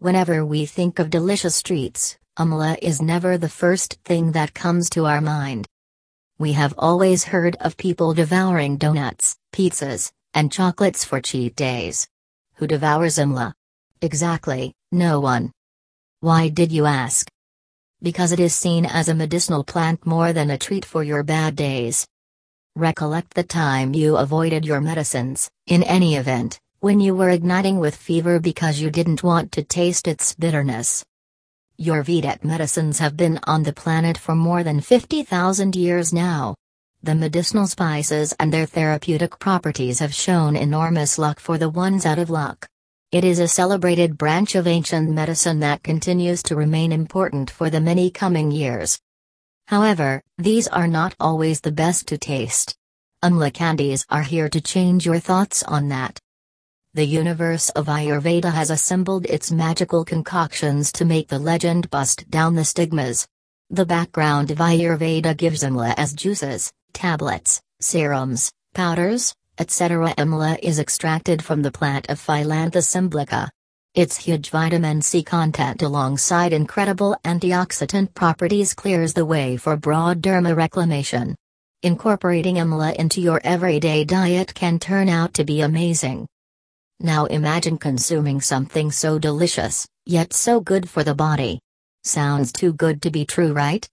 Whenever we think of delicious treats, Amla is never the first thing that comes to our mind. We have always heard of people devouring donuts, pizzas, and chocolates for cheat days. Who devours Amla? Exactly, no one. Why did you ask? Because it is seen as a medicinal plant more than a treat for your bad days. Recollect the time you avoided your medicines, in any event, when you were igniting with fever because you didn't want to taste its bitterness. Ayurvedic medicines have been on the planet for more than 50,000 years now. The medicinal spices and their therapeutic properties have shown enormous luck for the ones out of luck. It is a celebrated branch of ancient medicine that continues to remain important for the many coming years. However, these are not always the best to taste. Amla candies are here to change your thoughts on that. The universe of Ayurveda has assembled its magical concoctions to make the legend bust down the stigmas. The background of Ayurveda gives amla as juices, tablets, serums, powders, etc. Amla is extracted from the plant of Phyllanthus emblica. Its huge vitamin C content alongside incredible antioxidant properties clears the way for broad derma reclamation. Incorporating amla into your everyday diet can turn out to be amazing. Now imagine consuming something so delicious, yet so good for the body. Sounds too good to be true, right?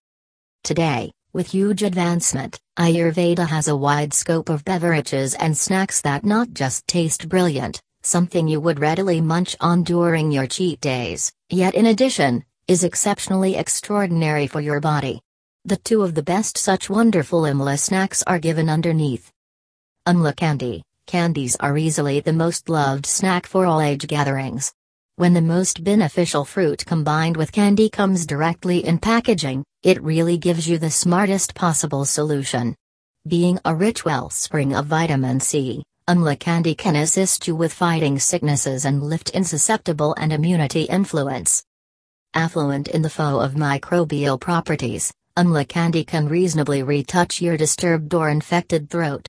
Today, with huge advancement, Ayurveda has a wide scope of beverages and snacks that not just taste brilliant, something you would readily munch on during your cheat days, yet in addition, is exceptionally extraordinary for your body. The two of the best such wonderful Amla snacks are given underneath. Amla candy, Candies are easily the most loved snack for all age gatherings. When the most beneficial fruit combined with candy comes directly in packaging, it really gives you the smartest possible solution. Being a rich wellspring of vitamin C, Amla candy can assist you with fighting sicknesses and lift insusceptible and immunity influence. Affluent in the foe of microbial properties, Amla candy can reasonably retouch your disturbed or infected throat.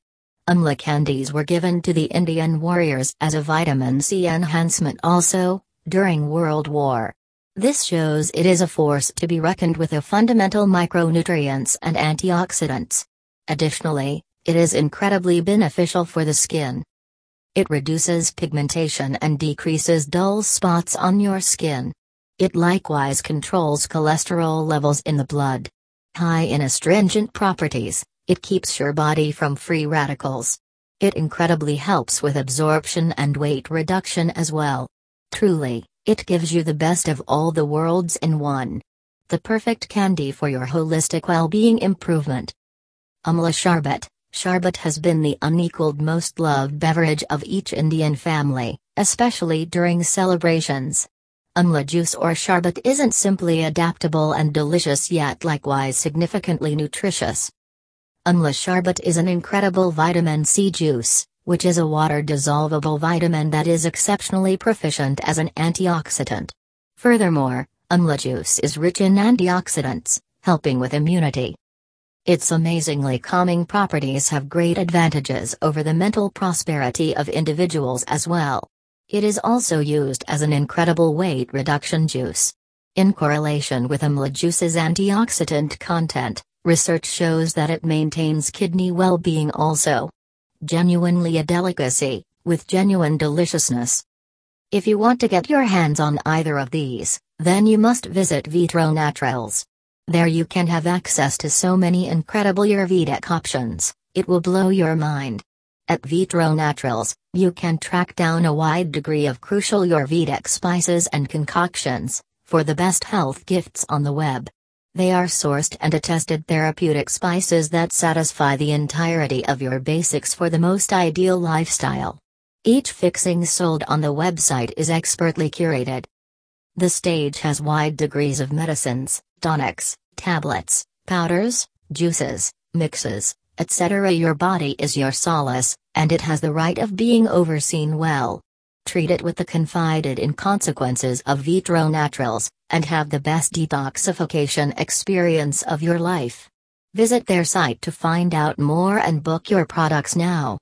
Amla candies were given to the Indian warriors as a vitamin C enhancement also, during World War. This shows it is a force to be reckoned with of fundamental micronutrients and antioxidants. Additionally, it is incredibly beneficial for the skin. It reduces pigmentation and decreases dull spots on your skin. It likewise controls cholesterol levels in the blood. High in astringent properties, it keeps your body from free radicals. It incredibly helps with absorption and weight reduction as well. Truly, it gives you the best of all the worlds in one. The perfect candy for your holistic well being improvement. Amla Sharbat Sharbat has been the unequaled most loved beverage of each Indian family, especially during celebrations. Amla juice or sharbat isn't simply adaptable and delicious yet likewise significantly nutritious. Amla Sharbat is an incredible vitamin C juice, which is a water-dissolvable vitamin that is exceptionally proficient as an antioxidant. Furthermore, Amla juice is rich in antioxidants, helping with immunity. Its amazingly calming properties have great advantages over the mental prosperity of individuals as well. It is also used as an incredible weight reduction juice. In correlation with amla juice's antioxidant content, Research shows that it maintains kidney well being also. Genuinely a delicacy, with genuine deliciousness. If you want to get your hands on either of these, then you must visit Vitro Naturals. There you can have access to so many incredible Ayurvedic options, it will blow your mind. At Vitro Naturals, you can track down a wide degree of crucial Ayurvedic spices and concoctions, for the best health gifts on the web. They are sourced and attested therapeutic spices that satisfy the entirety of your basics for the most ideal lifestyle. Each fixing sold on the website is expertly curated. The stage has wide degrees of medicines, tonics, tablets, powders, juices, mixes, etc. Your body is your solace, and it has the right of being overseen well. Treat it with the confided in consequences of Vitro Naturals, and have the best detoxification experience of your life. Visit their site to find out more and book your products now.